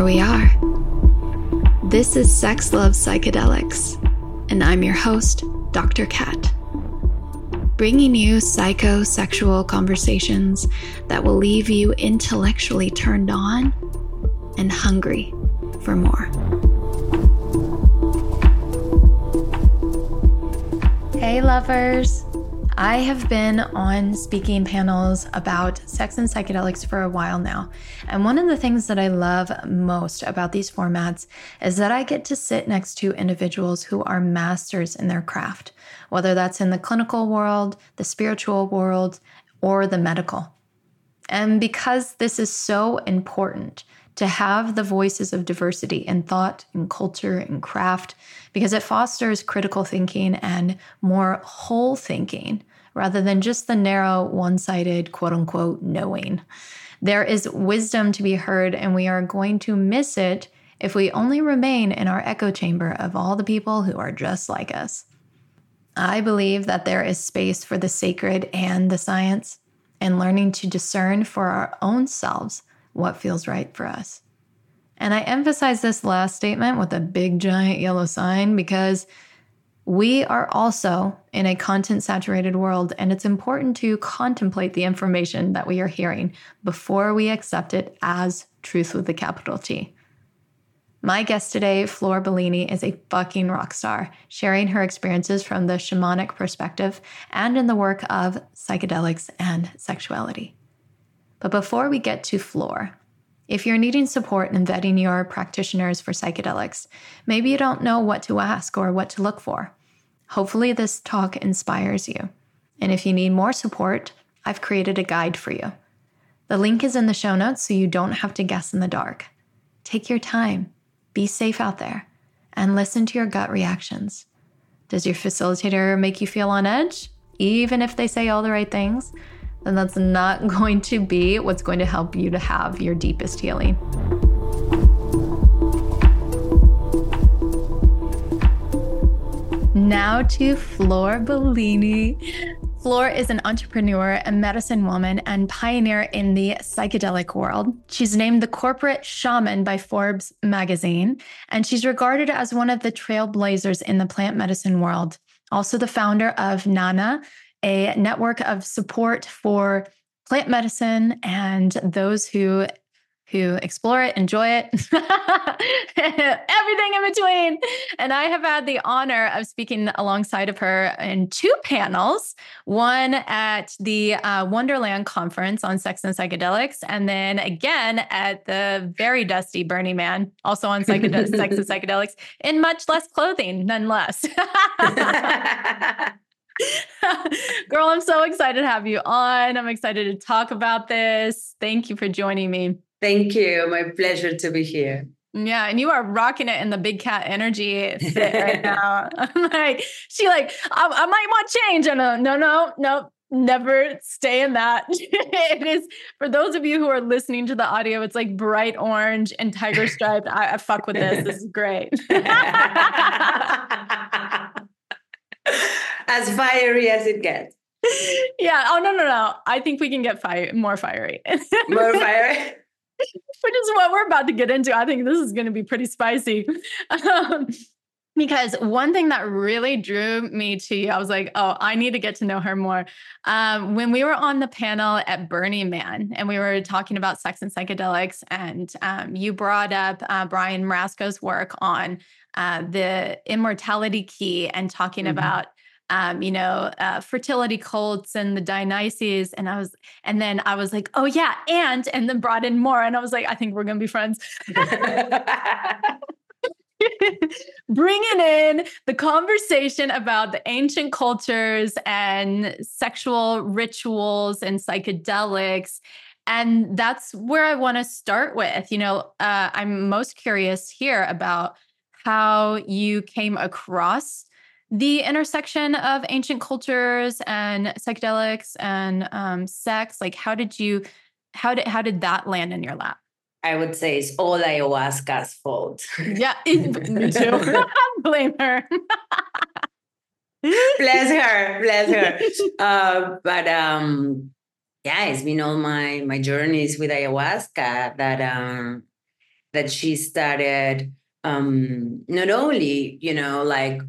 here we are. This is Sex Love Psychedelics, and I'm your host, Dr. Kat. Bringing you psychosexual conversations that will leave you intellectually turned on and hungry for more. Hey, lovers! I have been on speaking panels about sex and psychedelics for a while now. And one of the things that I love most about these formats is that I get to sit next to individuals who are masters in their craft, whether that's in the clinical world, the spiritual world, or the medical. And because this is so important, to have the voices of diversity in thought and culture and craft because it fosters critical thinking and more whole thinking rather than just the narrow, one sided, quote unquote, knowing. There is wisdom to be heard, and we are going to miss it if we only remain in our echo chamber of all the people who are just like us. I believe that there is space for the sacred and the science, and learning to discern for our own selves what feels right for us. And I emphasize this last statement with a big giant yellow sign because we are also in a content saturated world, and it's important to contemplate the information that we are hearing before we accept it as truth with a capital T. My guest today, Flor Bollini, is a fucking rock star, sharing her experiences from the shamanic perspective and in the work of psychedelics and sexuality. But before we get to Flor, if you're needing support in vetting your practitioners for psychedelics, maybe you don't know what to ask or what to look for. Hopefully, this talk inspires you. And if you need more support, I've created a guide for you. The link is in the show notes so you don't have to guess in the dark. Take your time, be safe out there, and listen to your gut reactions. Does your facilitator make you feel on edge, even if they say all the right things? Then that's not going to be what's going to help you to have your deepest healing. Now to Flor Bollini. Flor is an entrepreneur, a medicine woman, and pioneer in the psychedelic world. She's named the corporate shaman by Forbes magazine, and she's regarded as one of the trailblazers in the plant medicine world. Also, the founder of NANA, a network of support for plant medicine and those who who explore it, enjoy it, everything in between. And I have had the honor of speaking alongside of her in two panels one at the uh, Wonderland Conference on Sex and Psychedelics, and then again at the very dusty Burning Man, also on psychedel- Sex and Psychedelics, in much less clothing, nonetheless. Girl, I'm so excited to have you on. I'm excited to talk about this. Thank you for joining me. Thank you. My pleasure to be here. Yeah, and you are rocking it in the big cat energy fit right now. I'm like, she like, I, I might want change. And uh, no, no, no, never stay in that. it is for those of you who are listening to the audio, it's like bright orange and tiger striped. I, I fuck with this. This is great. As fiery as it gets. Yeah. Oh no, no, no. I think we can get fire more fiery. more fiery. Which is what we're about to get into. I think this is going to be pretty spicy. Um, because one thing that really drew me to you, I was like, oh, I need to get to know her more. Um, when we were on the panel at Burning Man and we were talking about sex and psychedelics, and um, you brought up uh, Brian Muraresku's work on uh, the immortality key and talking mm-hmm. about um, you know, uh, fertility cults and the Dionysies. And I was, and then I was like, oh yeah, and, and then brought in more. And I was like, I think we're going to be friends. Bringing in the conversation about the ancient cultures and sexual rituals and psychedelics. And that's where I want to start with. You know, uh, I'm most curious here about how you came across the intersection of ancient cultures and psychedelics and um, sex like how did you how did how did that land in your lap I would say it's all ayahuasca's fault. Yeah, me too. Blame her. bless her, bless her. Uh, but um, yeah, it's been all my my journeys with ayahuasca that um, that she started um, not only, you know, like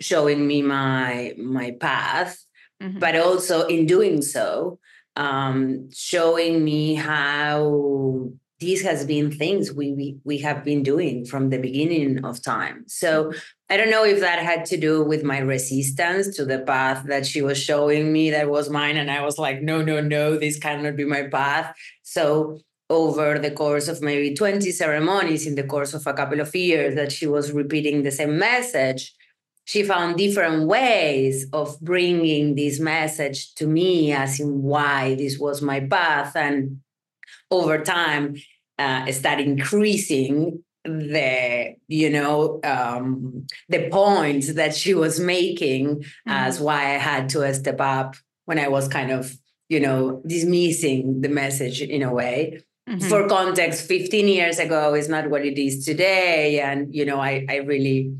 showing me my my path, mm-hmm. but also in doing so, um, showing me how these has been things we, we we have been doing from the beginning of time. So I don't know if that had to do with my resistance to the path that she was showing me that was mine, and I was like, no, no, no, this cannot be my path. So over the course of maybe 20 ceremonies in the course of a couple of years that she was repeating the same message she found different ways of bringing this message to me as in why this was my path and over time uh, start increasing the you know um, the points that she was making mm-hmm. as why i had to step up when i was kind of you know dismissing the message in a way mm-hmm. for context 15 years ago is not what it is today and you know i i really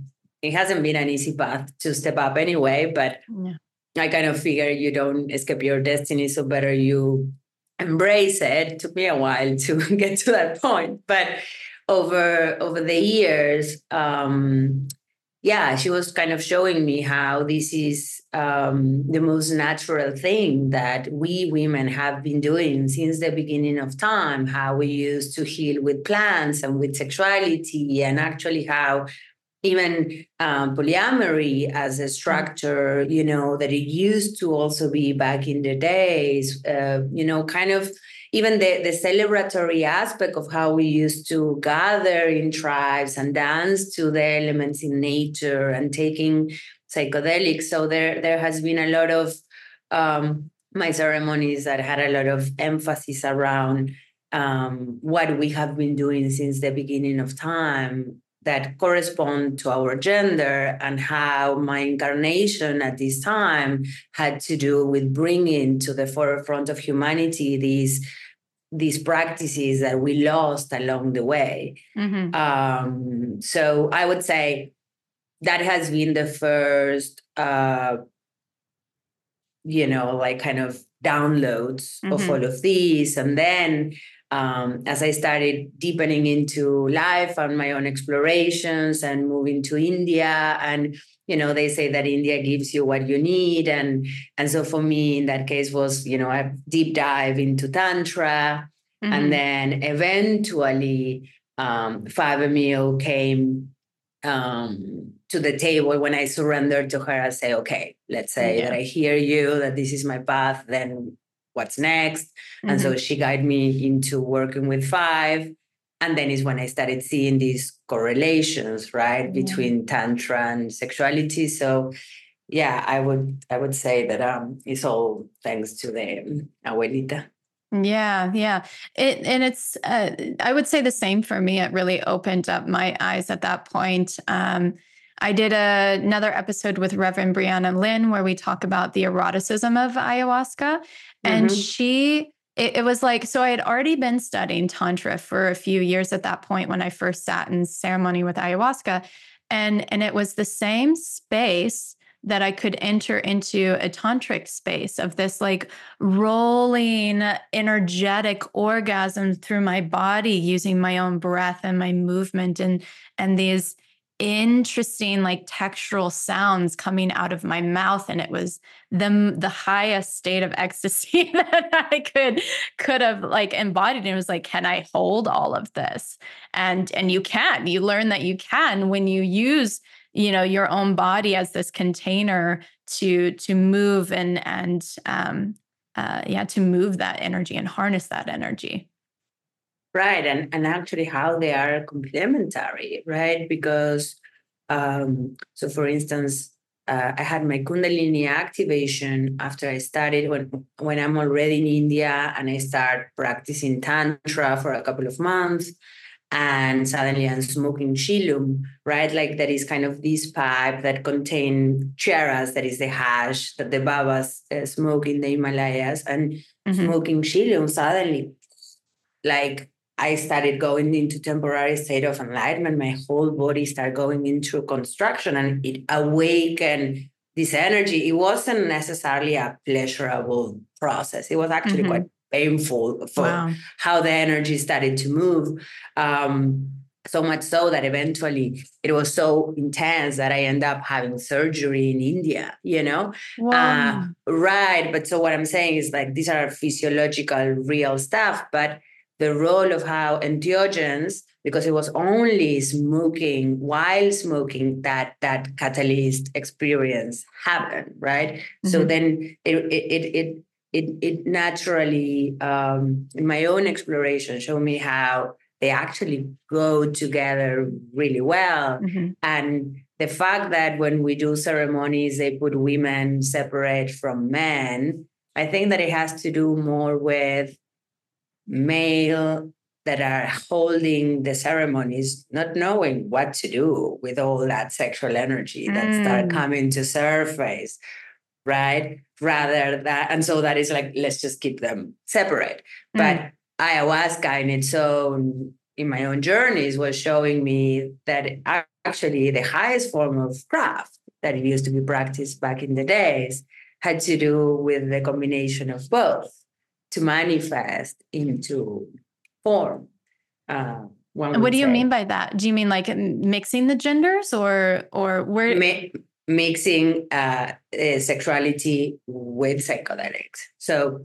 it hasn't been an easy path to step up anyway but yeah. i kind of figure you don't escape your destiny so better you embrace it. it took me a while to get to that point but over over the years um yeah she was kind of showing me how this is um, the most natural thing that we women have been doing since the beginning of time how we used to heal with plants and with sexuality and actually how even um, polyamory as a structure, you know, that it used to also be back in the days, uh, you know, kind of even the, the celebratory aspect of how we used to gather in tribes and dance to the elements in nature and taking psychedelics. So there, there has been a lot of um, my ceremonies that had a lot of emphasis around um, what we have been doing since the beginning of time that correspond to our gender and how my incarnation at this time had to do with bringing to the forefront of humanity these these practices that we lost along the way mm-hmm. um, so i would say that has been the first uh, you know like kind of downloads mm-hmm. of all of these and then um, as I started deepening into life and my own explorations and moving to India and you know they say that India gives you what you need and and so for me in that case was you know a deep dive into tantra mm-hmm. and then eventually um, 5-MeO came um, to the table when I surrendered to her. I say, okay, let's say yeah. that I hear you, that this is my path. Then what's next. Mm-hmm. And so mm-hmm. she guided me into working with five. And then is when I started seeing these correlations, right, between tantra and sexuality. So yeah, I would I would say that um it's all thanks to the abuelita. Yeah, yeah. It and it's uh, I would say the same for me. It really opened up my eyes at that point. Um, I did a, another episode with Reverend Brianna Lynn where we talk about the eroticism of ayahuasca. And mm-hmm. she, it, it, was like, so I had already been studying Tantra for a few years at that point when I first sat in ceremony with ayahuasca. And, and it was the same space that I could enter into a tantric space of this like rolling energetic orgasm through my body using my own breath and my movement and and these interesting like textural sounds coming out of my mouth and it was the the highest state of ecstasy that I could could have like embodied and it was like can I hold all of this? And and you can you learn that you can when you use you know your own body as this container to to move and and um uh yeah to move that energy and harness that energy Right, and and actually how they are complementary, right? Because um, so, for instance, uh, I had my Kundalini activation after I started when when I'm already in India and I start practicing tantra for a couple of months, and suddenly I'm smoking chillum, right? Like that is kind of this pipe that contain charas, that is the hash that the Babas uh, smoke in the Himalayas, and mm-hmm. smoking chillum suddenly, like I started going into temporary state of enlightenment. My whole body started going into construction and it awakened this energy. It wasn't necessarily a pleasurable process. It was actually mm-hmm. quite painful for wow. how the energy started to move. Um, so much so that eventually it was so intense that I end up having surgery in India, you know? Wow. Uh, right. But so what I'm saying is like these are physiological, real stuff, but the role of how entheogens, because it was only smoking while smoking that that catalyst experience happened, right? Mm-hmm. So then it it it it it naturally um, in my own exploration showed me how they actually go together really well. Mm-hmm. And the fact that when we do ceremonies, they put women separate from men, I think that it has to do more with male that are holding the ceremonies, not knowing what to do with all that sexual energy that mm. start coming to surface, right? Rather that, and so that is like, let's just keep them separate. Mm. But ayahuasca in its own in my own journeys was showing me that actually the highest form of craft that it used to be practiced back in the days had to do with the combination of both to manifest into form. Uh, what do you say. mean by that? Do you mean like mixing the genders or or where Mi- mixing uh, uh, sexuality with psychedelics? So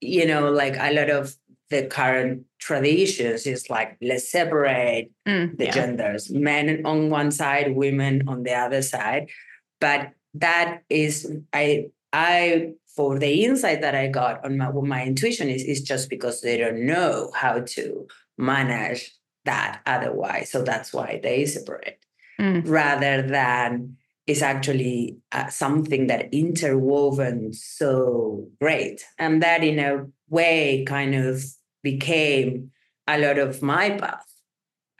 you know, like a lot of the current traditions is like let's separate mm, the yeah. genders men on one side women on the other side but that is i i for the insight that i got on my my intuition is is just because they don't know how to manage that otherwise so that's why they separate mm. rather than is actually uh, something that interwoven so great and that in a way kind of became a lot of my path.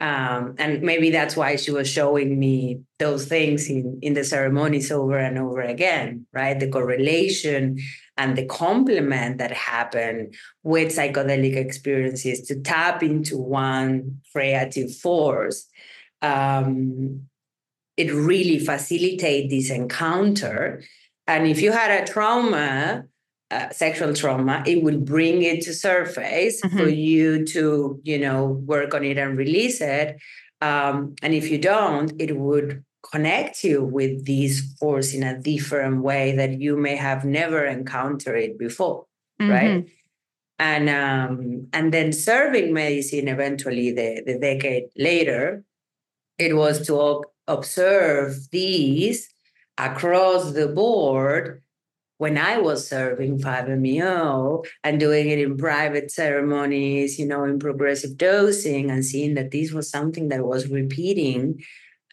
Um, and maybe that's why she was showing me those things in, in the ceremonies over and over again, right? The correlation and the complement that happened with psychedelic experiences to tap into one creative force. Um, it really facilitated this encounter. And if you had a trauma, uh, sexual trauma, it will bring it to surface mm-hmm. for you to, you know, work on it and release it. Um, and if you don't, it would connect you with this force in a different way that you may have never encountered it before, mm-hmm. right? And um, and then serving medicine eventually the, the decade later, it was to observe these across the board when I was serving 5-MeO and doing it in private ceremonies, you know, in progressive dosing and seeing that this was something that was repeating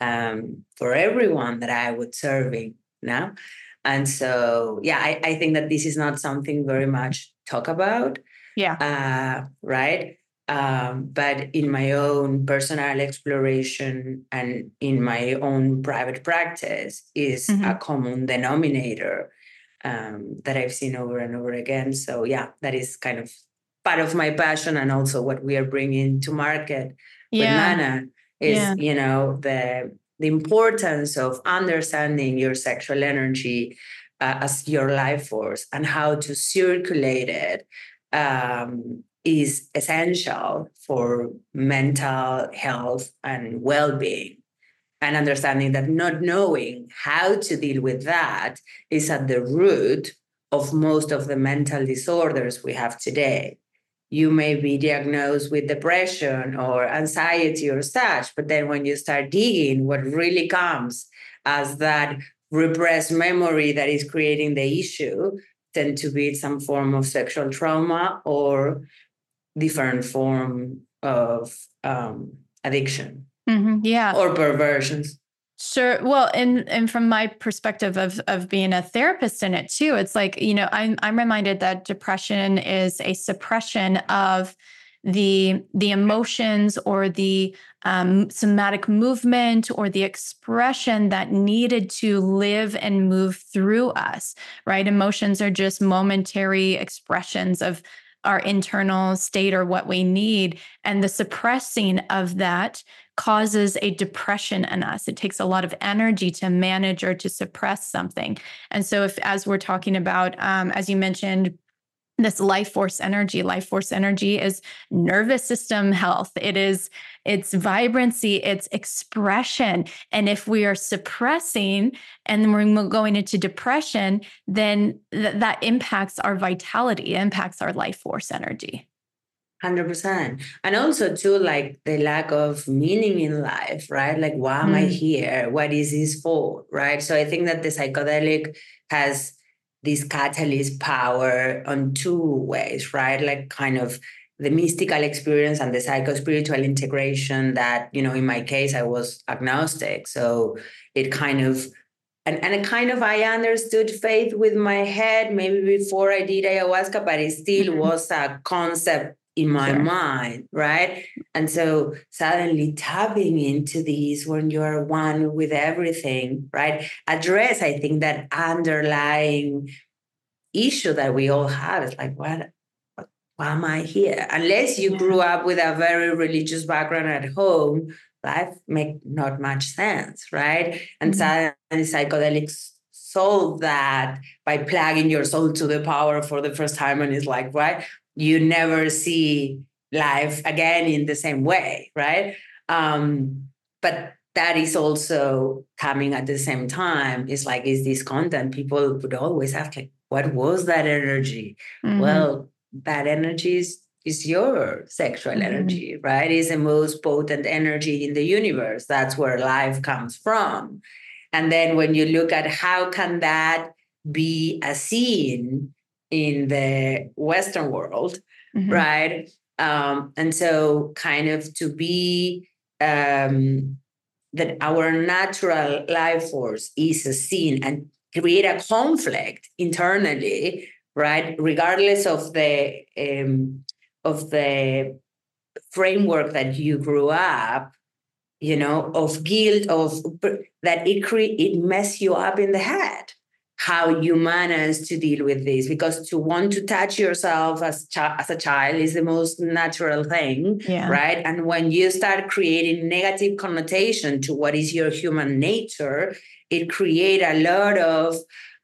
um, for everyone that I was serving now. And so, yeah, I, I think that this is not something very much talk about. Yeah. Uh, right. Um, but in my own personal exploration and in my own private practice is mm-hmm. a common denominator um, that I've seen over and over again. So yeah, that is kind of part of my passion and also what we are bringing to market yeah. with Mana is yeah. you know the the importance of understanding your sexual energy uh, as your life force and how to circulate it um, is essential for mental health and well-being and understanding that not knowing how to deal with that is at the root of most of the mental disorders we have today. You may be diagnosed with depression or anxiety or such, but then when you start digging, what really comes as that repressed memory that is creating the issue tend to be some form of sexual trauma or different form of um, addiction. Mm-hmm. Yeah. Or perversions. Sure. Well, and and from my perspective of of being a therapist in it too, it's like, you know, I'm I'm reminded that depression is a suppression of the the emotions or the um, somatic movement or the expression that needed to live and move through us right emotions are just momentary expressions of our internal state or what we need and the suppressing of that causes a depression in us. It takes a lot of energy to manage or to suppress something. And so, if as we're talking about, um, as you mentioned, this life force energy life force energy is nervous system health it is it's vibrancy it's expression and if we are suppressing and we're going into depression then th- that impacts our vitality impacts our life force energy 100% and also too like the lack of meaning in life right like why am mm. i here what is this for right so i think that the psychedelic has this catalyst power on two ways, right? Like kind of the mystical experience and the psycho spiritual integration that, you know, in my case, I was agnostic. So it kind of, and, and kind of I understood faith with my head maybe before I did ayahuasca, but it still mm-hmm. was a concept in my sure. mind, right? And so suddenly tapping into these when you are one with everything, right? Address, I think, that underlying issue that we all have. It's like, what, what why am I here? Unless you grew up with a very religious background at home, life make not much sense, right? And mm-hmm. suddenly psychedelics solve that by plugging your soul to the power for the first time and it's like right you never see life again in the same way, right? Um, but that is also coming at the same time. It's like, is this content? People would always ask, like, what was that energy? Mm-hmm. Well, that energy is, is your sexual mm-hmm. energy, right? It's the most potent energy in the universe. That's where life comes from. And then when you look at how can that be a scene in the Western world, mm-hmm. right? Um, and so, kind of to be um, that our natural life force is a scene and create a conflict internally, right? Regardless of the um, of the framework that you grew up, you know, of guilt, of that it cre- it mess you up in the head, how you manage to deal with this because to want to touch yourself as, as a child is the most natural thing yeah. right and when you start creating negative connotation to what is your human nature it create a lot of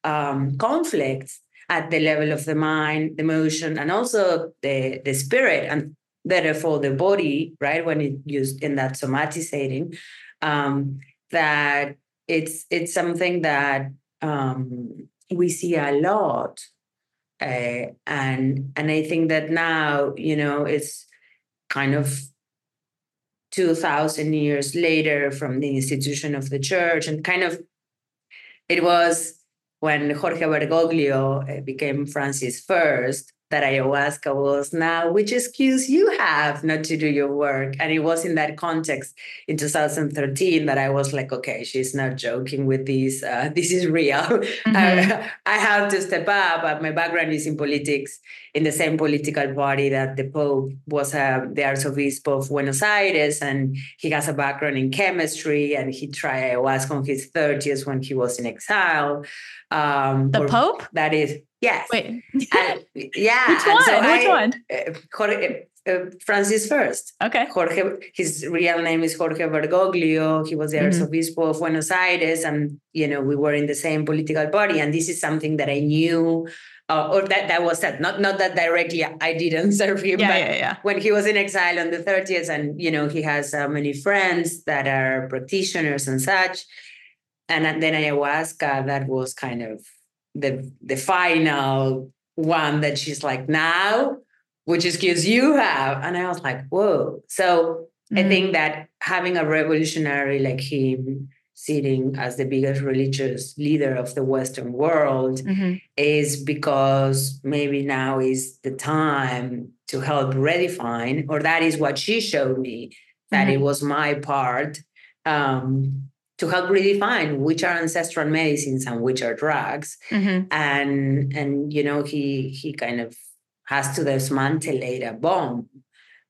um, conflicts at the level of the mind the emotion and also the, the spirit and therefore the body right when it used in that somatizing um, that it's it's something that um, we see a lot. Uh, and and I think that now, you know, it's kind of 2000 years later from the institution of the church and kind of it was when Jorge Bergoglio uh, became Francis first that ayahuasca was now, which excuse you have not to do your work? And it was in that context in 2013 that I was like, okay, she's not joking with this. Uh, this is real. Mm-hmm. I, I, have to step up. But my background is in politics, in the same political party that the Pope was uh, the Archbishop of Buenos Aires. And he has a background in chemistry and he tried ayahuasca in his 30s when he was in exile. Um, the Pope? That is Yes. Wait. Yeah. Which one? So Which I, one? Uh, Jorge, uh, Francis first. Okay. Jorge, his real name is Jorge Bergoglio. He was the mm-hmm. Archbishop of Buenos Aires, and you know we were in the same political party. And this is something that I knew, uh, or that that was said. Not not that directly. I didn't serve him, yeah, but yeah, yeah. when he was in exile on the 30th, and you know he has uh, many friends that are practitioners and such. And then ayahuasca, that was kind of the the final one that she's like now which excuse you have and i was like whoa so mm-hmm. i think that having a revolutionary like him sitting as the biggest religious leader of the western world mm-hmm. is because maybe now is the time to help redefine or that is what she showed me that mm-hmm. it was my part um, to help redefine which are ancestral medicines and which are drugs. Mm-hmm. and and you know he he kind of has to dismantle a bomb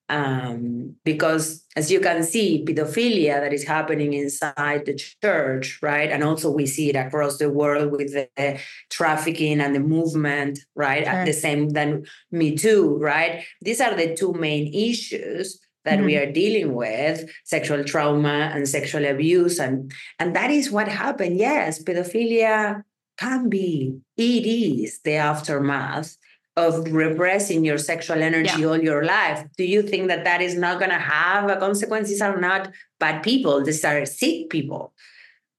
um, because as you can see pedophilia that is happening inside the church right? And also we see it across the world with the trafficking and the movement right? Sure. at the same then me too right? These are the two main issues that mm-hmm. we are dealing with sexual trauma and sexual abuse and and that is what happened yes pedophilia can be it is the aftermath of repressing your sexual energy yeah. all your life, do you think that that is not going to have a consequence? These are not bad people, these are sick people.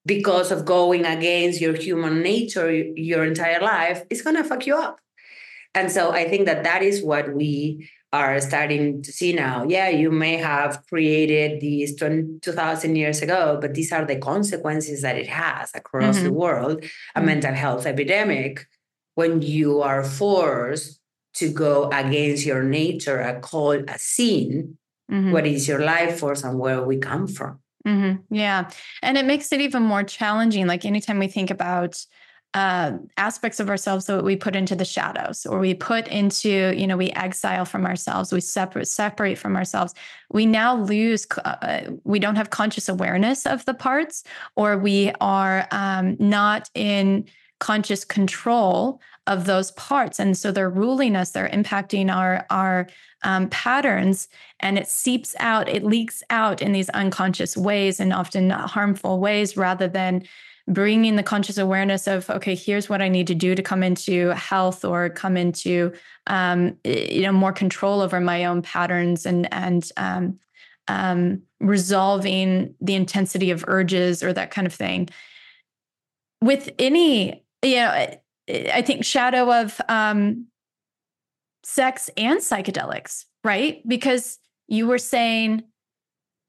Because of going against your human nature your entire life, it's going to fuck you up. And so I think that that is what we are starting to see now. Yeah, you may have created these 2000 years ago, but these are the consequences that it has across mm-hmm. the world a mm-hmm. mental health epidemic when you are forced to go against your nature, a call, a sin. Mm-hmm. What is your life force and where we come from? Mm-hmm. Yeah. And it makes it even more challenging. Like anytime we think about uh, aspects of ourselves that we put into the shadows or we put into you know we exile from ourselves we separate separate from ourselves. We now lose uh, we don't have conscious awareness of the parts or we are um, not in conscious control of those parts. And so they're ruling us they're impacting our our um, patterns and it seeps out it leaks out in these unconscious ways and often harmful ways rather than bringing the conscious awareness of okay here's what i need to do to come into health or come into um, you know more control over my own patterns and and um, um, resolving the intensity of urges or that kind of thing. With any you know i think shadow of um, sex and psychedelics right? Because you were saying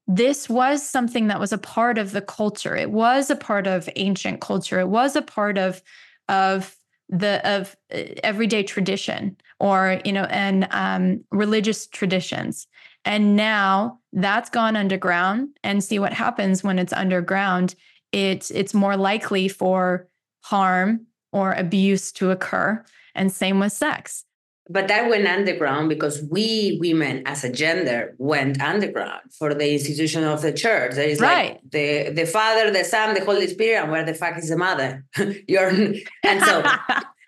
this was something that was a part of the culture. It was a part of ancient culture. It was a part of of the of uh, everyday tradition or you know and um, religious traditions. And now that's gone underground. And see what happens when it's underground. It's it's more likely for harm or abuse to occur. And same with sex but that went underground because we women as a gender went underground for the institution of the church there is right. like the the father the son the holy spirit and where the fuck is the mother you're and so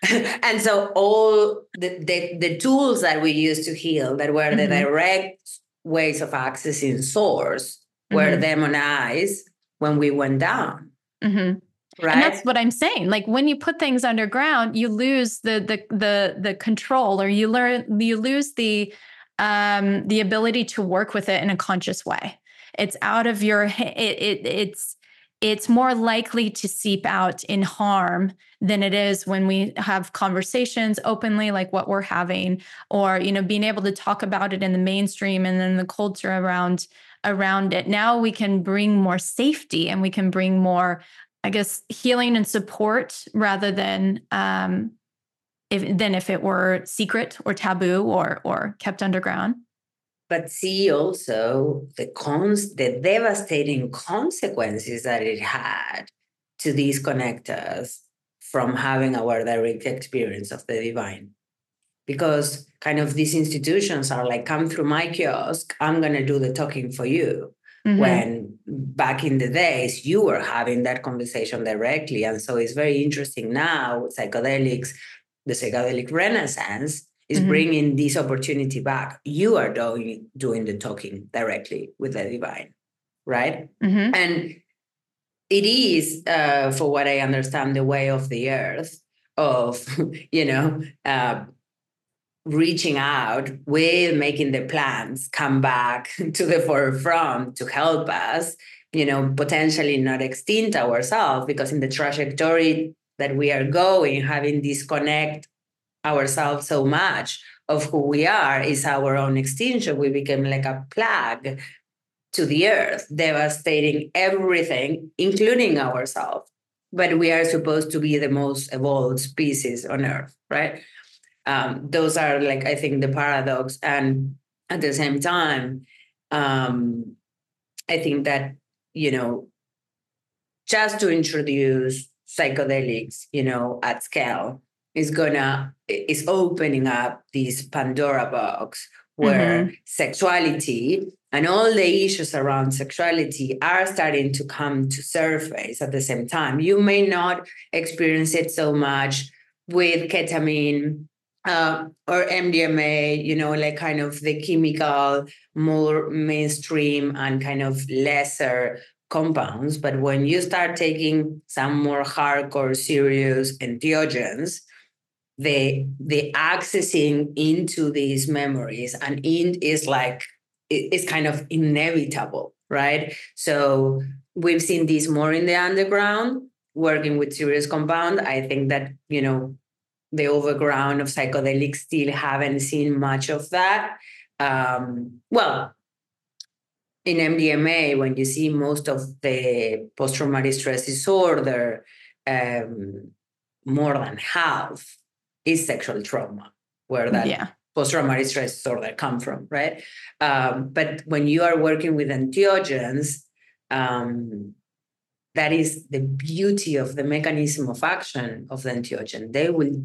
and so all the, the the tools that we used to heal that were mm-hmm. the direct ways of accessing source were mm-hmm. demonized when we went down mm-hmm. Right. And that's what I'm saying. Like when you put things underground, you lose the the the the control or you learn you lose the um the ability to work with it in a conscious way. It's out of your it, it it's it's more likely to seep out in harm than it is when we have conversations openly like what we're having or you know being able to talk about it in the mainstream and then the culture around around it now we can bring more safety and we can bring more I guess healing and support rather than um, if than if it were secret or taboo or or kept underground. But see also the cons the devastating consequences that it had to disconnect us from having our direct experience of the divine. Because kind of these institutions are like, come through my kiosk, I'm gonna do the talking for you. Mm-hmm. When back in the days you were having that conversation directly. And so it's very interesting now, psychedelics, the psychedelic renaissance is mm-hmm. bringing this opportunity back. You are doing, doing the talking directly with the divine, right? Mm-hmm. And it is, uh, for what I understand, the way of the earth of, you know, uh, reaching out with making the plans come back to the forefront to help us you know potentially not extinct ourselves because in the trajectory that we are going having disconnect ourselves so much of who we are is our own extinction. We became like a plague to the earth devastating everything including ourselves. But we are supposed to be the most evolved species on earth right um, those are like i think the paradox and at the same time um, i think that you know just to introduce psychedelics you know at scale is gonna is opening up this pandora box where mm-hmm. sexuality and all the issues around sexuality are starting to come to surface at the same time you may not experience it so much with ketamine uh, or MDMA, you know, like kind of the chemical, more mainstream and kind of lesser compounds. But when you start taking some more hardcore, serious entheogens, the the accessing into these memories and in is like it's kind of inevitable, right? So we've seen this more in the underground, working with serious compound. I think that you know the overground of psychedelics still haven't seen much of that. Um, well, in MDMA, when you see most of the post traumatic stress disorder, um, more than half is sexual trauma, where that yeah. post traumatic stress disorder come from, right? Um, but when you are working with entheogens, um, that is the beauty of the mechanism of action of the entheogen. They will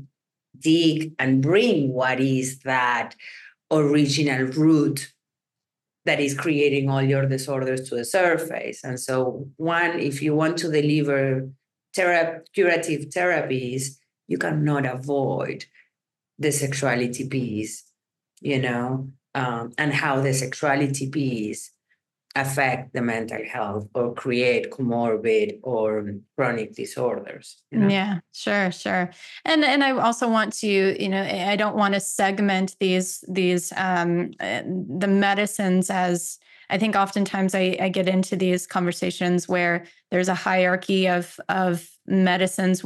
dig and bring what is that original root that is creating all your disorders to the surface. And so, one, if you want to deliver thera- curative therapies, you cannot avoid the sexuality piece, you know, um, and how the sexuality piece affect the mental health or create comorbid or chronic disorders you know? yeah sure sure and and i also want to you know i don't want to segment these these um uh, the medicines as i think oftentimes I, I get into these conversations where there's a hierarchy of of medicines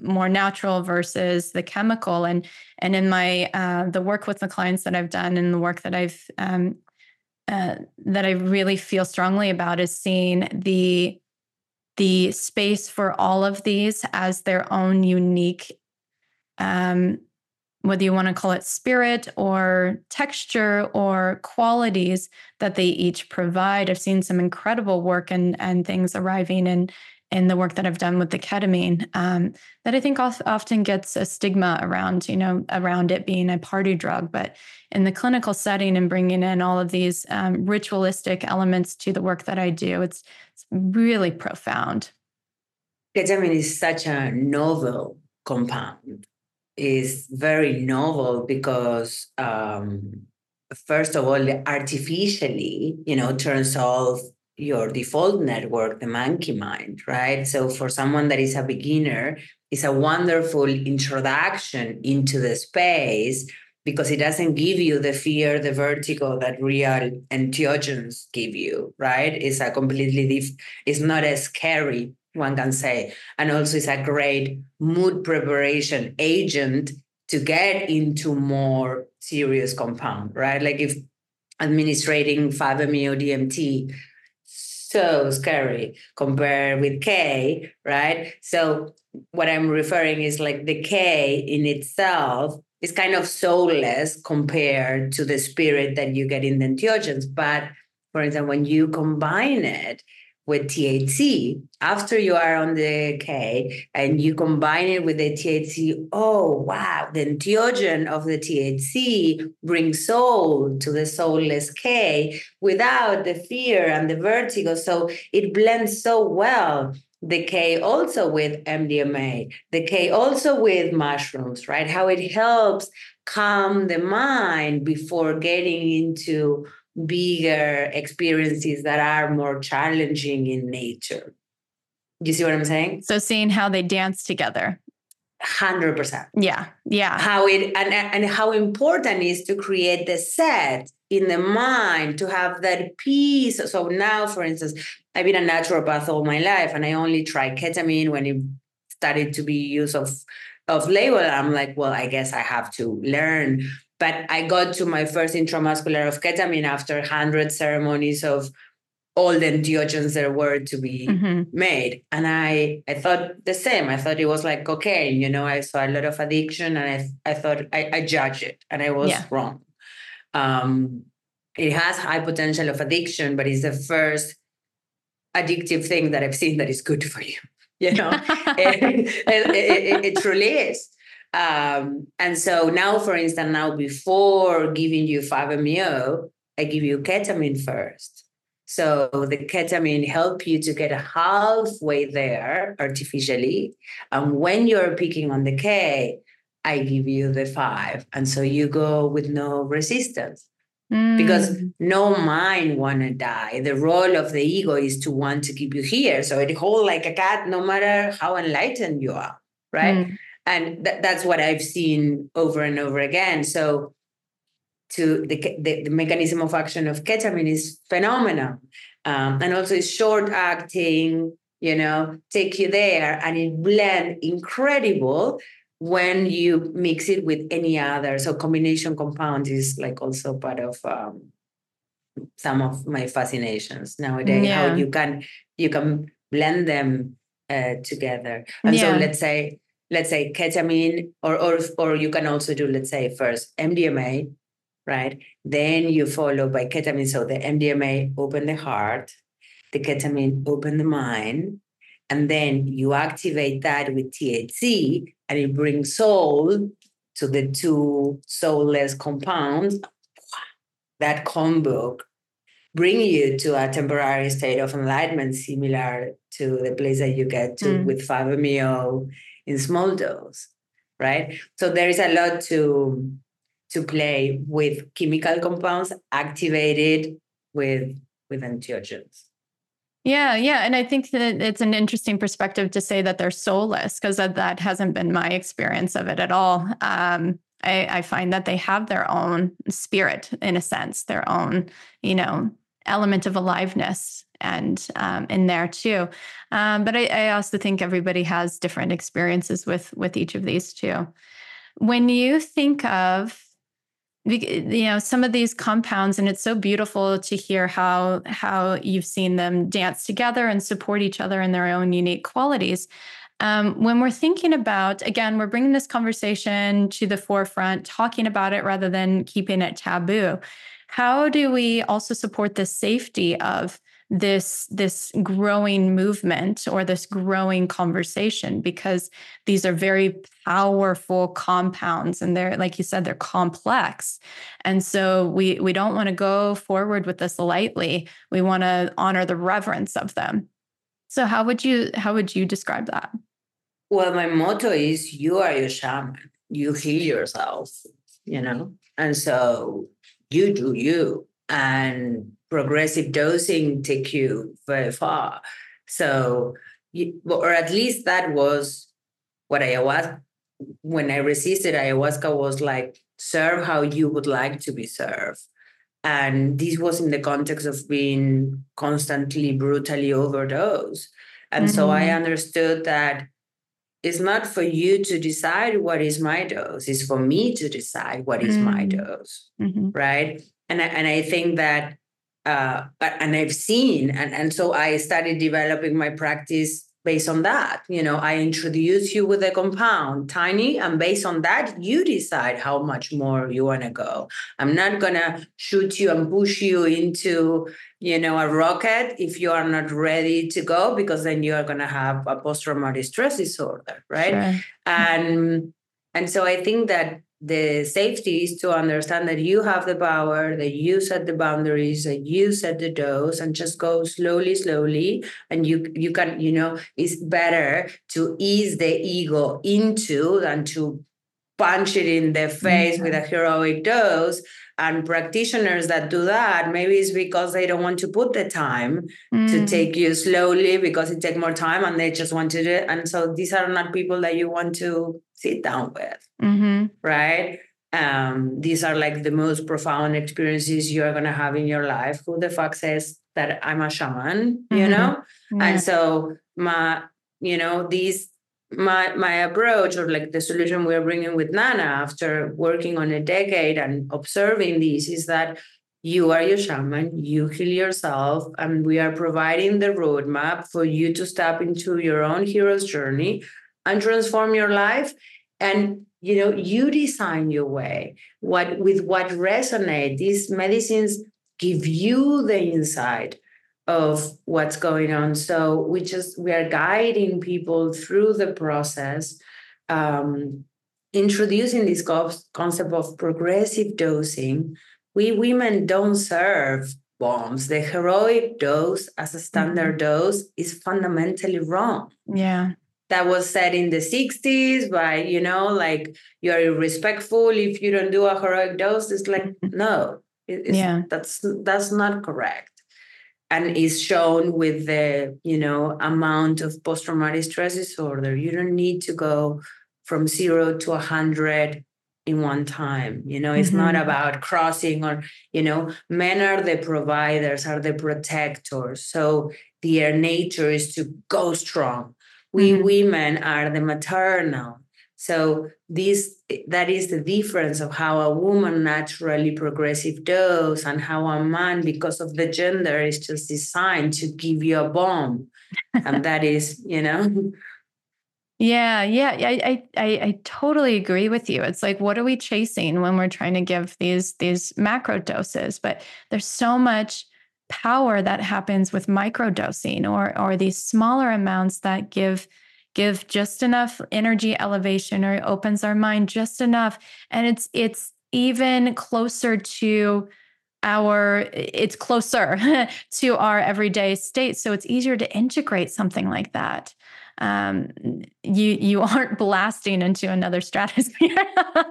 more natural versus the chemical and and in my uh, the work with the clients that i've done and the work that i've um, uh, that I really feel strongly about is seeing the the space for all of these as their own unique um, whether you want to call it spirit or texture or qualities that they each provide. I've seen some incredible work and and things arriving in in the work that I've done with the ketamine um, that I think often gets a stigma around, you know, around it being a party drug. But in the clinical setting and bringing in all of these um, ritualistic elements to the work that I do, it's, it's really profound. Ketamine is such a novel compound. It's very novel because um, first of all, artificially, you know, turns off your default network, the monkey mind, right? So for someone that is a beginner, it's a wonderful introduction into the space because it doesn't give you the fear, the vertigo that real entheogens give you, right? It's a completely diff- it's not as scary, one can say. And also it's a great mood preparation agent to get into more serious compound, right? Like if administrating 5-MeO DMT so scary compared with K, right? So what I'm referring is like the K in itself is kind of soulless compared to the spirit that you get in the entheogens. But for example, when you combine it with THC after you are on the K and you combine it with the THC. Oh, wow. The entheogen of the THC brings soul to the soulless K without the fear and the vertigo. So it blends so well. The K also with MDMA, the K also with mushrooms, right? How it helps calm the mind before getting into bigger experiences that are more challenging in nature. You see what I'm saying? So seeing how they dance together. 100%. Yeah. Yeah. How it and and how important is to create the set in the mind to have that peace. So now for instance, I've been a naturopath all my life and I only try ketamine when it started to be used of of label. I'm like, well, I guess I have to learn but I got to my first intramuscular of ketamine after 100 ceremonies of all the entheogens there were to be mm-hmm. made. And I, I thought the same. I thought it was like cocaine, you know, I saw a lot of addiction and I, I thought I, I judged it and I was yeah. wrong. Um, it has high potential of addiction, but it's the first addictive thing that I've seen that is good for you. You know, it, it, it, it, truly is. Um, and so now, for instance, now before giving you 5-MeO, I give you ketamine first. So the ketamine help you to get halfway there artificially. And when you're picking on the K, I give you the five. And so you go with no resistance. Mm. Because no mind wanna die. The role of the ego is to want to keep you here. So it hold like a cat, no matter how enlightened you are, right? Mm. And th- that's what I've seen over and over again. So, to the, the, the mechanism of action of ketamine is phenomenal, um, and also it's short acting. You know, take you there, and it blend incredible when you mix it with any other. So combination compound is like also part of um, some of my fascinations nowadays. Yeah. How you can you can blend them uh, together. And yeah. so let's say let's say ketamine, or or or you can also do let's say first MDMA, right? Then you follow by ketamine. So the MDMA open the heart, the ketamine open the mind, and then you activate that with THC, and it brings soul to the two soulless compounds. That combo bring you to a temporary state of enlightenment similar to the place that you get to mm. with 5-MeO in small dose, right? So there is a lot to to play with chemical compounds activated with with entheogens. Yeah, yeah. And I think that it's an interesting perspective to say that they're soulless because that, that hasn't been my experience of it at all. Um, I, I, find that they have their own spirit in a sense, their own, you know, element of aliveness and um, in there too. Um, but I, I also think everybody has different experiences with with each of these too. When you think of you know some of these compounds and it's so beautiful to hear how how you've seen them dance together and support each other in their own unique qualities um, when we're thinking about again we're bringing this conversation to the forefront talking about it rather than keeping it taboo how do we also support the safety of this this growing movement or this growing conversation? Because these are very powerful compounds and they're like you said they're complex. And so we we don't want to go forward with this lightly. We want to honor the reverence of them. So how would you how would you describe that? Well my motto is you are your shaman. You heal yourself you know? And so you do you and progressive dosing take you very far. So, you, or at least that was what ayahuasca, when I resisted ayahuasca was like, serve how you would like to be served. And this was in the context of being constantly brutally overdosed. And mm-hmm. so I mm-hmm. understood that it's not for you to decide what is my dose, it's for me to decide what is mm-hmm. my dose. Mm-hmm. Right. And I, and I think that uh, and I've seen, and, and so I started developing my practice based on that. You know, I introduce you with a compound, tiny, and based on that, you decide how much more you want to go. I'm not gonna shoot you and push you into, you know, a rocket if you are not ready to go, because then you are gonna have a post-traumatic stress disorder, right? Sure. And and so I think that the safety is to understand that you have the power, that you set the boundaries, that you set the dose, and just go slowly, slowly. And you you can, you know, it's better to ease the ego into than to punch it in the face mm-hmm. with a heroic dose. And practitioners that do that, maybe it's because they don't want to put the time mm. to take you slowly because it takes more time and they just want to do it. And so these are not people that you want to sit down with, mm-hmm. right? Um, these are like the most profound experiences you are going to have in your life. Who the fuck says that I'm a shaman, you mm-hmm. know? Yeah. And so my, you know, these my my approach or like the solution we're bringing with Nana after working on a decade and observing these is that you are your shaman, you heal yourself, and we are providing the roadmap for you to step into your own hero's journey and transform your life. And you know, you design your way. What with what resonate. These medicines give you the insight of what's going on. So we just we are guiding people through the process, um, introducing this concept of progressive dosing. We women don't serve bombs. The heroic dose as a standard mm-hmm. dose is fundamentally wrong. Yeah. That was said in the 60s by, you know, like you're irrespectful if you don't do a heroic dose. It's like, no, it's, yeah. that's that's not correct and is shown with the you know amount of post-traumatic stress disorder you don't need to go from zero to a hundred in one time. You know, it's mm-hmm. not about crossing or, you know, men are the providers, are the protectors. So their nature is to go strong. We mm-hmm. women are the maternal. So this that is the difference of how a woman naturally progressive does and how a man, because of the gender, is just designed to give you a bomb. and that is, you know. Yeah, yeah, I, I, I totally agree with you. It's like, what are we chasing when we're trying to give these these macro doses? But there's so much power that happens with micro dosing or or these smaller amounts that give give just enough energy elevation or it opens our mind just enough, and it's it's even closer to our it's closer to our everyday state so it's easier to integrate something like that um, you you aren't blasting into another stratosphere.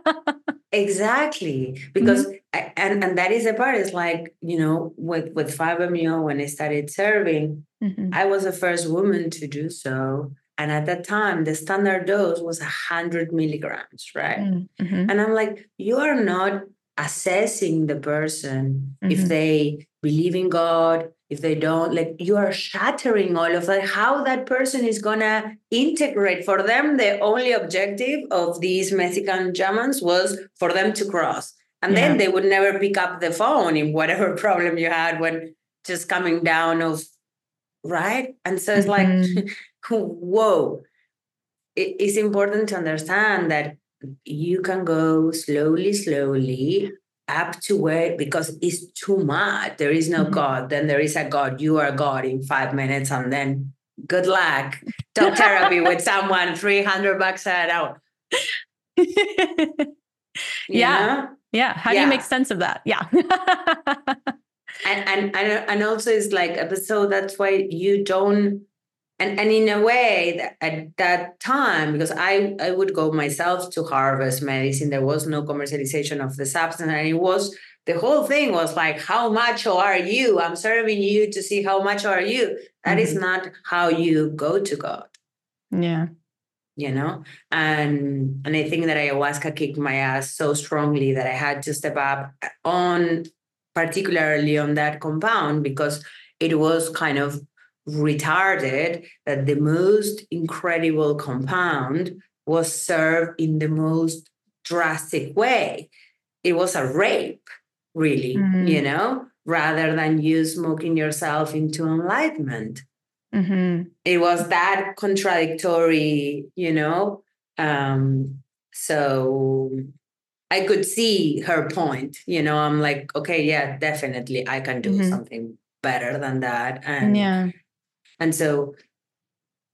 exactly, because mm-hmm. and and that is the part. Is like you know with with 5-MeO when I started serving, mm-hmm. I was the first woman to do so. And at that time, the standard dose was 100 milligrams, right? Mm-hmm. And I'm like, you are not assessing the person if mm-hmm. they believe in God, if they don't like you are shattering all of that how that person is gonna integrate for them the only objective of these mexican Germans was for them to cross and yeah. then they would never pick up the phone in whatever problem you had when just coming down of right and so it's mm-hmm. like whoa. It, it's important to understand that you can go slowly slowly up to where because it's too much. There is no mm-hmm. god. Then there is a god. You are god in five minutes and then good luck. Talk therapy with someone 300 bucks an hour. Yeah. know? yeah. How yeah. do you make sense of that? Yeah. And, and and and also it's like so that's why you don't and and in a way that at that time because i i would go myself to harvest medicine there was no commercialization of the substance and it was the whole thing was like how much are you? I'm serving you to see how much are you. That mm-hmm. is not how you go to god. Yeah. You know? And and i think that ayahuasca kicked my ass so strongly that i had to step up on particularly on that compound because it was kind of retarded that the most incredible compound was served in the most drastic way. It was a rape, really, mm-hmm. you know, rather than you smoking yourself into enlightenment. Mm-hmm. It was that contradictory, you know. Um, so I could see her point, you know. I'm like, okay, yeah, definitely, I can do mm-hmm. something better than that. And yeah and so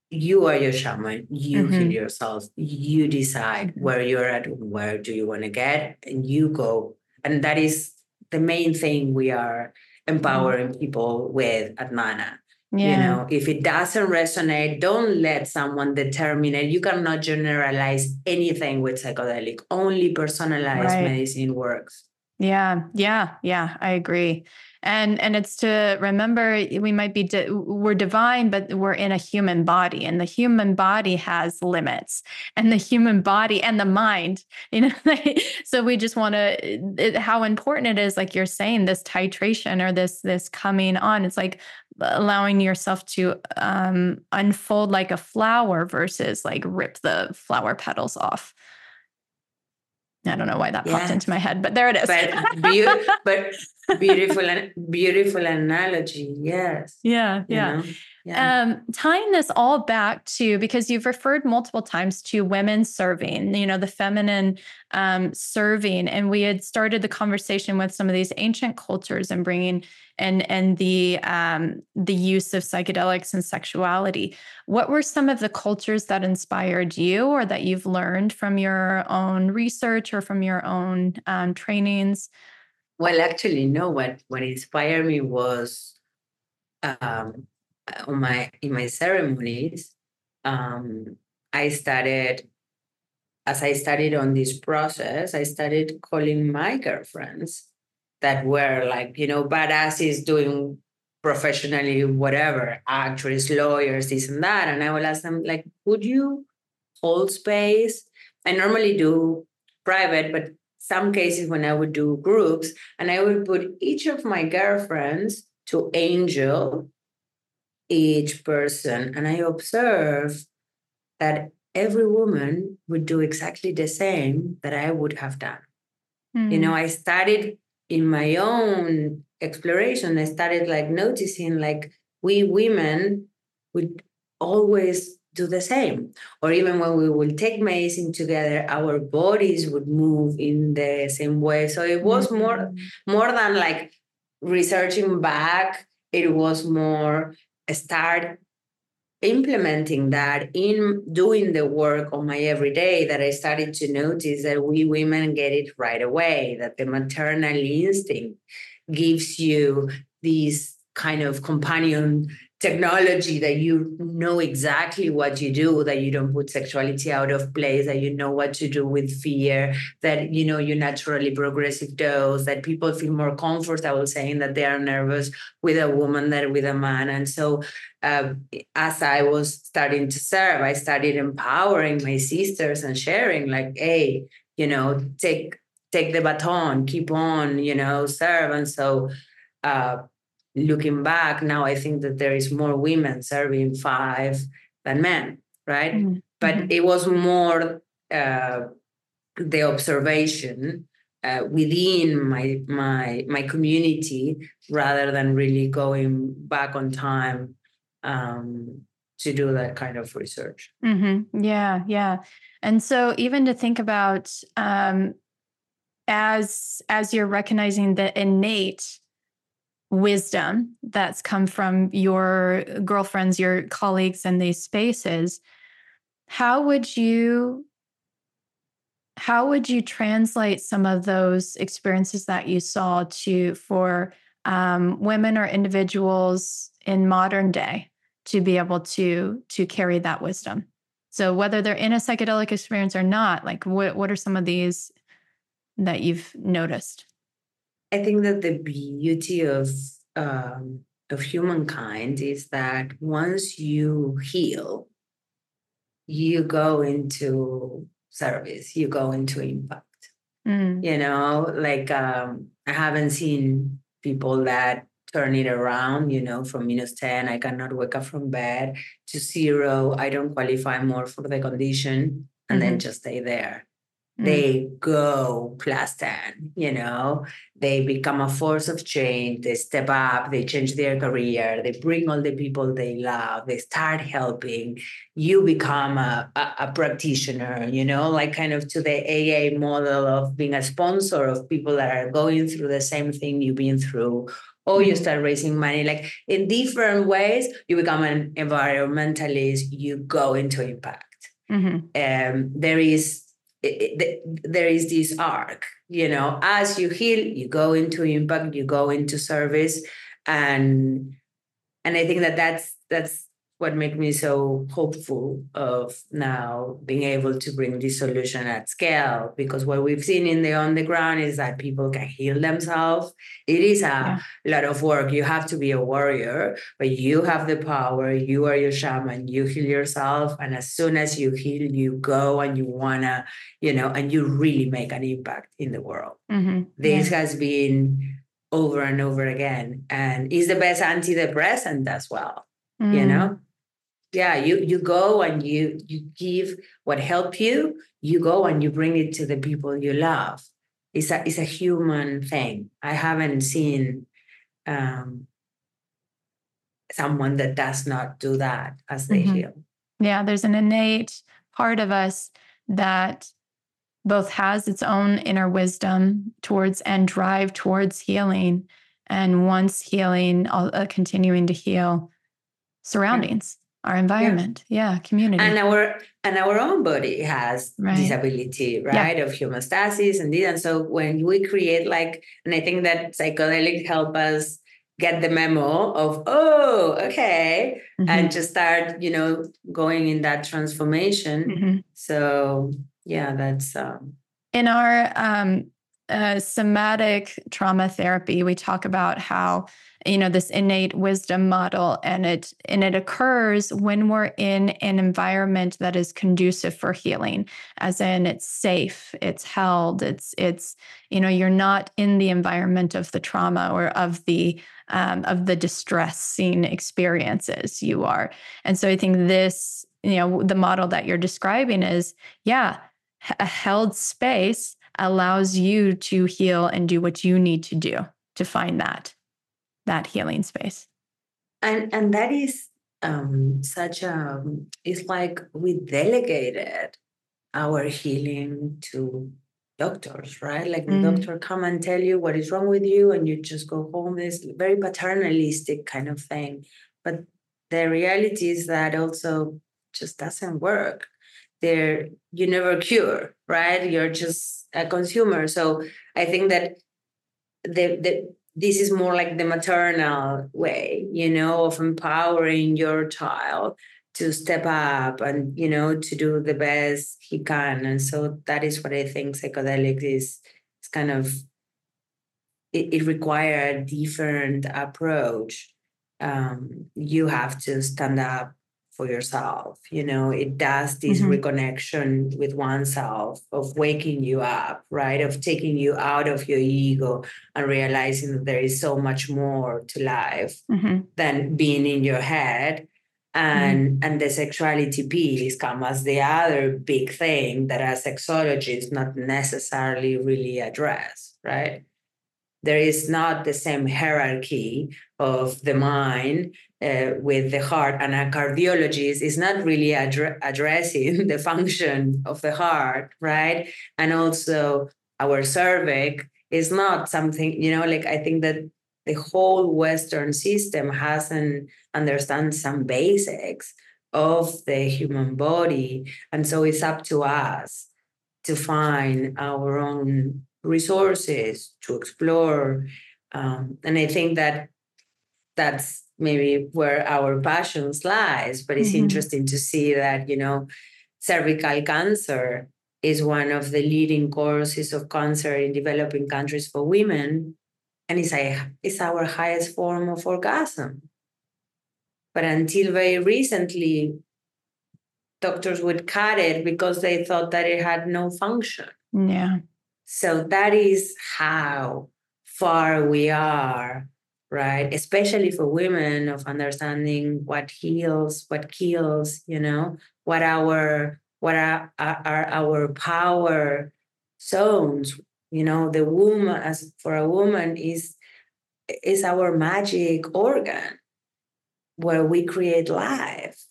you are your shaman, you mm-hmm. heal yourself, you decide mm-hmm. where you're at, where do you want to get, and you go. And that is the main thing we are empowering mm-hmm. people with at Nana. Yeah. You know, if it doesn't resonate, don't let someone determine it. You cannot generalize anything with psychedelic. Only personalized right. medicine works. Yeah, yeah, yeah, I agree and and it's to remember we might be di- we're divine but we're in a human body and the human body has limits and the human body and the mind you know so we just want to how important it is like you're saying this titration or this this coming on. It's like allowing yourself to um unfold like a flower versus like rip the flower petals off I don't know why that popped into my head, but there it is. But, be- but beautiful and beautiful analogy yes. Yeah yeah yeah. Um, tying this all back to because you've referred multiple times to women serving, you know, the feminine um, serving, and we had started the conversation with some of these ancient cultures and bringing and and the um, the use of psychedelics and sexuality. What were some of the cultures that inspired you, or that you've learned from your own research or from your own um, trainings? Well, actually, no. What what inspired me was um, on my in my ceremonies. Um, I started as I started on this process. I started calling my girlfriends that were like you know badasses doing professionally whatever actors lawyers this and that and i will ask them like would you hold space I normally do private, but some cases when I would do groups, and I would put each of my girlfriends to angel each person. And I observe that every woman would do exactly the same that I would have done. Mm. You know, I started in my own exploration, I started like noticing like we women would always do the same. Or even when we will take medicine together, our bodies would move in the same way. So it was mm-hmm. more more than like researching back, it was more start implementing that in doing the work on my everyday that I started to notice that we women get it right away, that the maternal instinct gives you these kind of companion technology that you know exactly what you do that you don't put sexuality out of place that you know what to do with fear that you know you naturally progressive dose that people feel more comfortable saying that they are nervous with a woman than with a man. And so uh, as i was starting to serve i started empowering my sisters and sharing like hey you know take take the baton keep on you know serve. And so uh, looking back now i think that there is more women serving five than men right mm-hmm. but mm-hmm. it was more uh, the observation uh, within my my my community rather than really going back on time um, to do that kind of research. Mm-hmm. Yeah, yeah, and so even to think about um, as as you're recognizing the innate wisdom that's come from your girlfriends, your colleagues in these spaces, how would you how would you translate some of those experiences that you saw to for um, women or individuals in modern day to be able to to carry that wisdom? So whether they're in a psychedelic experience or not like what, what are some of these that you've noticed I think that the beauty of um, of humankind is that once you heal, you go into service, you go into impact. Mm. You know, like um, I haven't seen people that turn it around, you know, from minus 10, I cannot wake up from bed to zero, I don't qualify more for the condition, and mm-hmm. then just stay there. Mm. they go plus 10 you know they become a force of change they step up they change their career they bring all the people they love they start helping you become a, a, a practitioner you know like kind of to the aa model of being a sponsor of people that are going through the same thing you've been through or you mm-hmm. start raising money like in different ways you become an environmentalist you go into impact mm-hmm. um, there is there is this arc you know as you heal you go into impact you go into service and and i think that that's that's what makes me so hopeful of now being able to bring this solution at scale because what we've seen in the on the ground is that people can heal themselves it is a yeah. lot of work you have to be a warrior but you have the power you are your shaman you heal yourself and as soon as you heal you go and you wanna you know and you really make an impact in the world mm-hmm. this yeah. has been over and over again and is the best antidepressant as well mm. you know yeah you you go and you you give what help you you go and you bring it to the people you love. It's a it's a human thing. I haven't seen um someone that does not do that as they mm-hmm. heal yeah there's an innate part of us that both has its own inner wisdom towards and drive towards healing and once healing uh, continuing to heal surroundings our environment yeah. yeah, community and our and our own body has right. disability right yeah. of homeostasis and this and so when we create like and i think that psychedelic help us get the memo of oh okay mm-hmm. and just start you know going in that transformation mm-hmm. so yeah that's um in our um uh, somatic trauma therapy, we talk about how you know this innate wisdom model and it and it occurs when we're in an environment that is conducive for healing as in it's safe it's held it's it's you know you're not in the environment of the trauma or of the um, of the distressing experiences you are. And so i think this you know the model that you're describing is yeah a held space allows you to heal and do what you need to do to find that that healing space. And and that is um such a it's like we delegated our healing to doctors right? Like the mm. doctor come and tell you what is wrong with you and you just go home it's very paternalistic kind of thing. But the reality is that also just doesn't work. There you never cure right? You're just a consumer. So i think that the, the this is more like the maternal way you know of empowering your child to step up and you know to do the best he can. And so that is what i think psychedelics is it's kind of it, it require a different approach. Um, you have to stand up for yourself. You know, it does this mm-hmm. reconnection with oneself of waking you up, right? Of taking you out of your ego and realizing that there is so much more to life mm-hmm. than being in your head. And mm-hmm. and the sexuality piece come as the other big thing that as sexologists not necessarily really address, right? There is not the same hierarchy of the mind uh, with the heart. And a cardiologist is not really addre- addressing the function of the heart right? And also our cervix is not something you know like i think that the whole western system hasn't understand some basics of the human body. And so it's up to us to find our own resources to explore. Um, and I think that that's maybe where our passions lies. But it's mm-hmm. interesting to see that you know cervical cancer is one of the leading causes of cancer in developing countries for women, and it's a it's our highest form of orgasm. But until very recently, doctors would cut it because they thought that it had no function. Yeah. So that is how far we are, right? Especially for women of understanding what heals, what kills, you know, what our what are, are our power zones. You know, the womb as for a woman is is our magic organ where we create life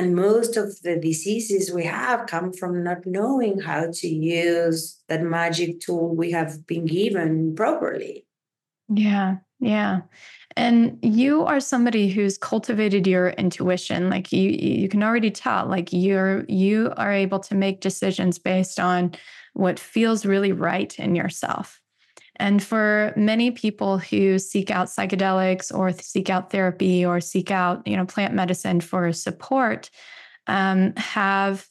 and most of the diseases we have come from not knowing how to use that magic tool we have been given properly. Yeah, yeah. And you are somebody who's cultivated your intuition. Like you you can already tell like you're you are able to make decisions based on what feels really right in yourself. And for many people who seek out psychedelics or seek out therapy or seek out, you know, plant medicine for support, um, have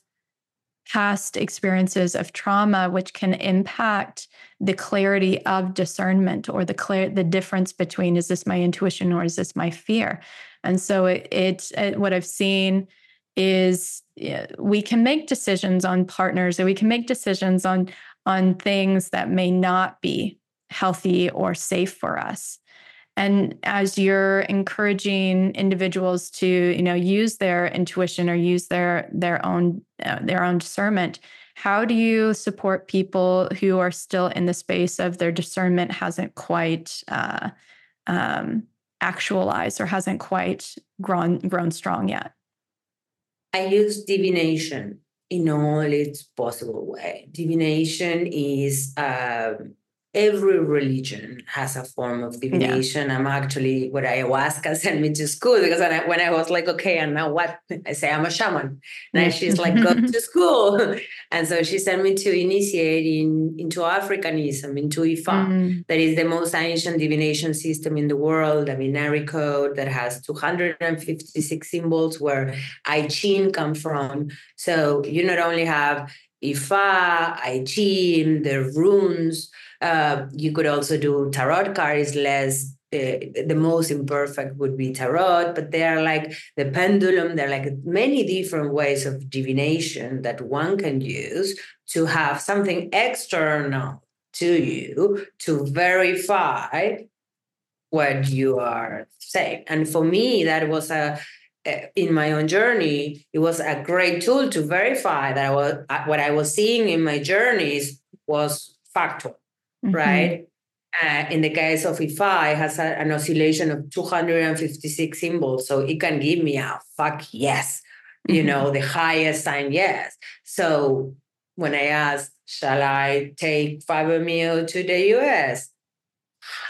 past experiences of trauma, which can impact the clarity of discernment or the clear the difference between is this my intuition or is this my fear. And so it, it, it what I've seen is we can make decisions on partners or we can make decisions on on things that may not be healthy or safe for us. And as you're encouraging individuals to you know use their intuition or use their their own uh, their own discernment how do you support people who are still in the space of their discernment hasn't quite uh, um, actualized or hasn't quite grown grown strong yet? I use divination in all its possible way. Divination is um, every religion has a form of divination. Yeah. I'm actually what ayahuasca sent me to school because when I, when I was like, okay, and now what? I say I'm a shaman. And she's like, go to school. And so she sent me to initiate in, into Africanism, into Ifa. Mm. That is the most ancient divination system in the world, a binary code that has 256 symbols where I Ching come from. So you not only have Ifa, I Ching, the runes, Uh, you could also do tarot cards less uh, the most imperfect would be tarot, but they are like the pendulum. There are like many different ways of divination that one can use to have something external to you to verify what you are saying. And for me, that was a in my own journey, it was a great tool to verify that I was what I was seeing in my journeys was factual, mm-hmm. right? Uh, in the case of IFA, it has a, an oscillation of 256 symbols. So it can give me a fuck yes, mm-hmm. you know, the highest sign yes. So when I asked, shall I take Fibromiel to the US?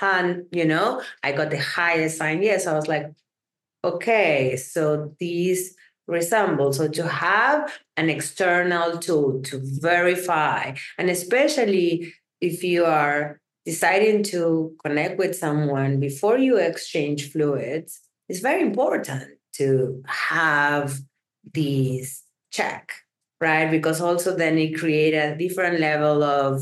And, you know, I got the highest sign yes. I was like, okay, so these resemble. So to have an external tool to verify, and especially if you are deciding to connect with someone before you exchange fluids, it's very important to have these check, right? Because also then it create a different level of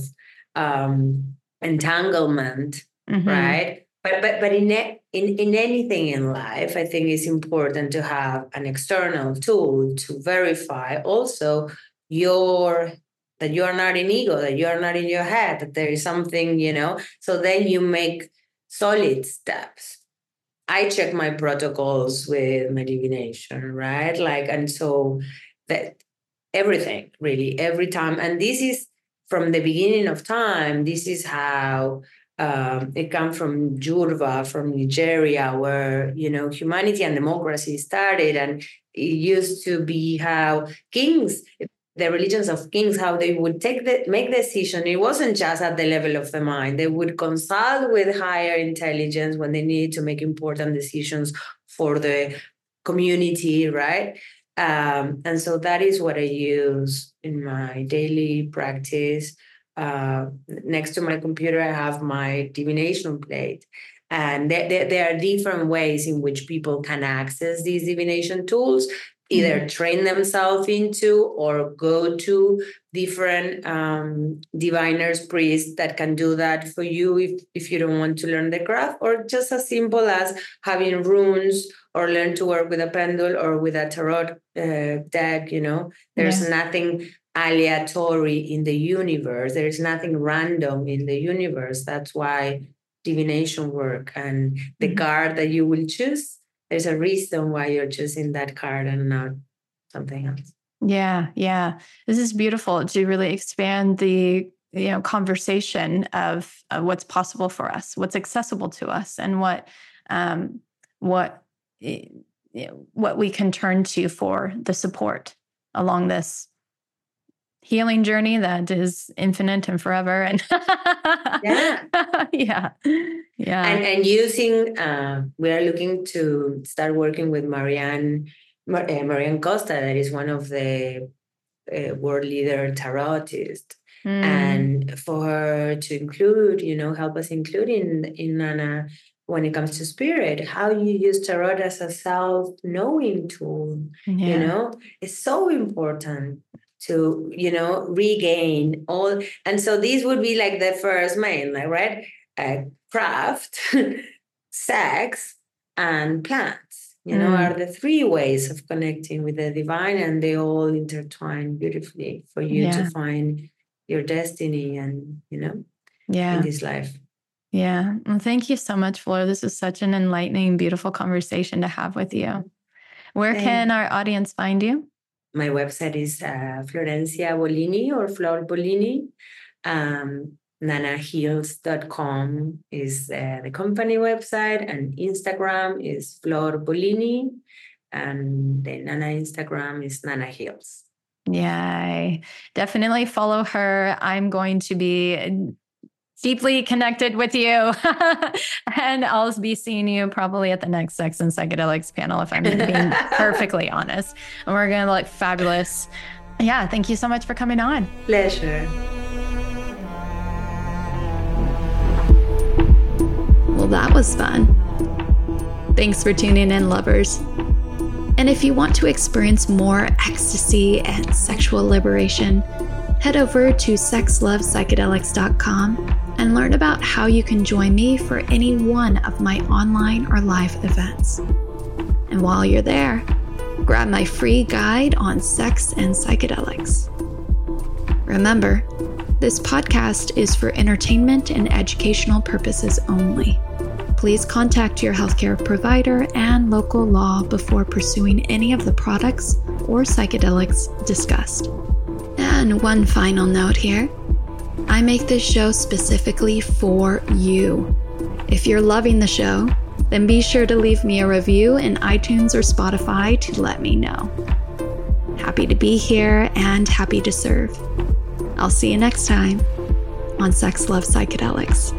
um, entanglement, mm-hmm. right? But but but in, in in anything in life, I think it's important to have an external tool to verify also your that you are not in ego, that you are not in your head, that there is something, you know. So then you make solid steps. I check my protocols with my divination, right? Like, and so that everything really, every time. And this is from the beginning of time, this is how um, it comes from Yoruba, from Nigeria, where you know humanity and democracy started, and it used to be how kings the religions of kings how they would take the make decision. It wasn't just at the level of the mind. They would consult with higher intelligence when they needed to make important decisions for the community right? Um, and so that is what i use in my daily practice. Uh, next to my computer i have my divination plate. And there, there, there, are different ways in which people can access these divination tools either mm-hmm. train themselves into or go to different um, diviners priests that can do that for you if, if you don't want to learn the craft or just as simple as having runes or learn to work with a pendule or with a tarot uh, deck you know there's nothing aleatory in the universe there is nothing random in the universe that's why divination work and the mm-hmm. card that you will choose there's a reason why you're choosing that card and not something else. Yeah, yeah. This is beautiful to really expand the you know conversation of, of what's possible for us, what's accessible to us, and what um, what you know, what we can turn to for the support along this healing journey that is infinite and forever and yeah. Yeah. Yeah. And, and using uh, we are looking to start working with marianne Mar- uh, marianne costa that is one of the uh, world leader tarotists mm. and for her to include you know help us include in in nana when it comes to spirit how you use tarot as a self-knowing tool yeah. you know it's so important to you know regain all and so these would be like the first main like right uh, craft sex and plants you know mm. are the three ways of connecting with the divine and they all intertwine beautifully for you yeah. to find your destiny and you know yeah in this life yeah well thank you so much flor this is such an enlightening beautiful conversation to have with you where Thanks. can our audience find you my website is uh, Florencia Bollini or Flor Bollini. Um, nanaheals.com is uh, the company website, and Instagram is Flor Bollini, and the Nana Instagram is Nana. Yeah, definitely follow her. I'm going to be deeply connected with you. and I'll be seeing you probably at the next Sex and Psychedelics panel, if I'm being perfectly honest. And we're going to look fabulous. Yeah, thank you so much for coming on. Pleasure. Well, that was fun. Thanks for tuning in, lovers. And if you want to experience more ecstasy and sexual liberation, head over to sexlovepsychedelics.com and learn about how you can join me for any one of my online or live events. And while you're there, grab my free guide on sex and psychedelics. Remember, this podcast is for entertainment and educational purposes only. Please contact your healthcare provider and local law before pursuing any of the products or psychedelics discussed. And one final note here I make this show specifically for you. If you're loving the show, then be sure to leave me a review in iTunes or Spotify to let me know. Happy to be here and happy to serve. I'll see you next time on Sex Love Psychedelics.